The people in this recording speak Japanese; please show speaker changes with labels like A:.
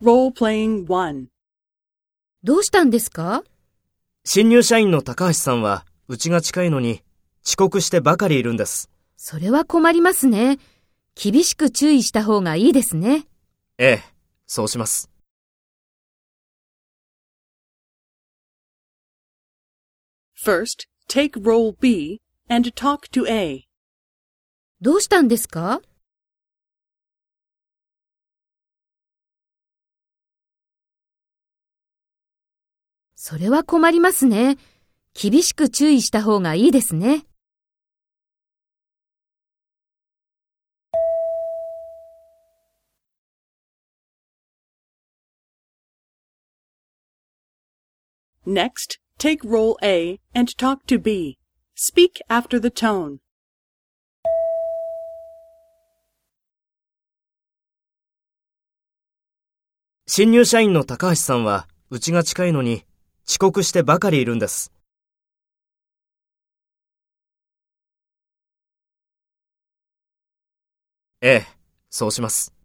A: Role-playing 1.
B: どうしたんですか？
C: 新入社員の高橋さんは、うちが近いのに、遅刻してばかりいるんです。
B: それは困りますね。厳しく注意した方がいいですね。
C: ええ、そうします。
A: First, take role B and talk to A.
B: どうしたんですか？それは困りますね。厳しく注意した方がいいですね。
A: Next, take role A and talk to B. Speak after the tone.
C: 新入社員の高橋さんは、うちが近いのに、遅刻してばかりいるんです。ええ、そうします。